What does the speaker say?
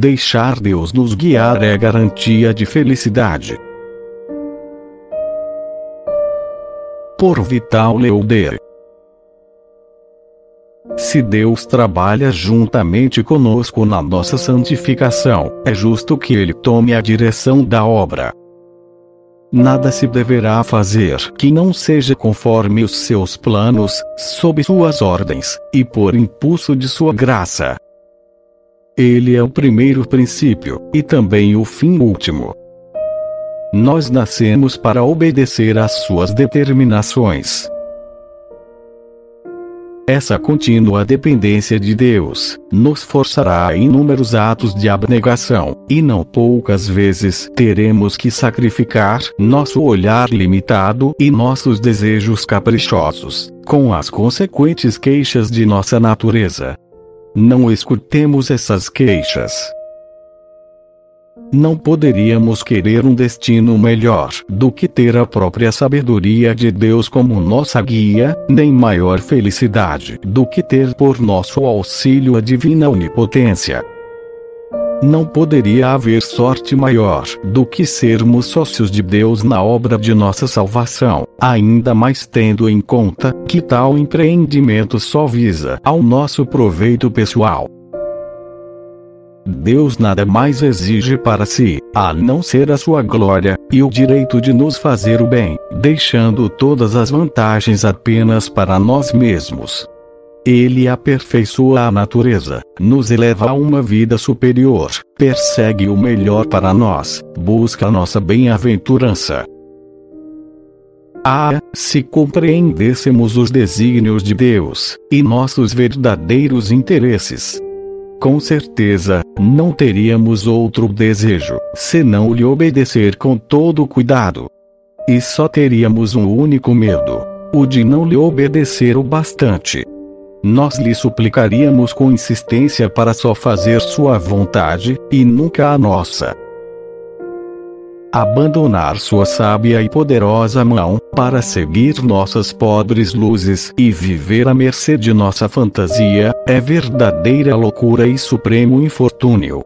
deixar Deus nos guiar é garantia de felicidade. Por Vital Leoder se Deus trabalha juntamente conosco na nossa santificação, é justo que Ele tome a direção da obra. Nada se deverá fazer que não seja conforme os seus planos, sob suas ordens, e por impulso de sua graça. Ele é o primeiro princípio, e também o fim último. Nós nascemos para obedecer às suas determinações. Essa contínua dependência de Deus nos forçará a inúmeros atos de abnegação, e não poucas vezes teremos que sacrificar nosso olhar limitado e nossos desejos caprichosos, com as consequentes queixas de nossa natureza. Não escutemos essas queixas. Não poderíamos querer um destino melhor do que ter a própria sabedoria de Deus como nossa guia, nem maior felicidade do que ter por nosso auxílio a divina onipotência. Não poderia haver sorte maior do que sermos sócios de Deus na obra de nossa salvação, ainda mais tendo em conta que tal empreendimento só visa ao nosso proveito pessoal. Deus nada mais exige para si, a não ser a sua glória, e o direito de nos fazer o bem, deixando todas as vantagens apenas para nós mesmos. Ele aperfeiçoa a natureza, nos eleva a uma vida superior, persegue o melhor para nós, busca nossa bem-aventurança. Ah, se compreendêssemos os desígnios de Deus, e nossos verdadeiros interesses, com certeza, não teríamos outro desejo, senão lhe obedecer com todo cuidado. E só teríamos um único medo: o de não lhe obedecer o bastante. Nós lhe suplicaríamos com insistência para só fazer sua vontade, e nunca a nossa abandonar sua sábia e poderosa mão, para seguir nossas pobres luzes e viver à mercê de nossa fantasia, é verdadeira loucura e supremo infortúnio.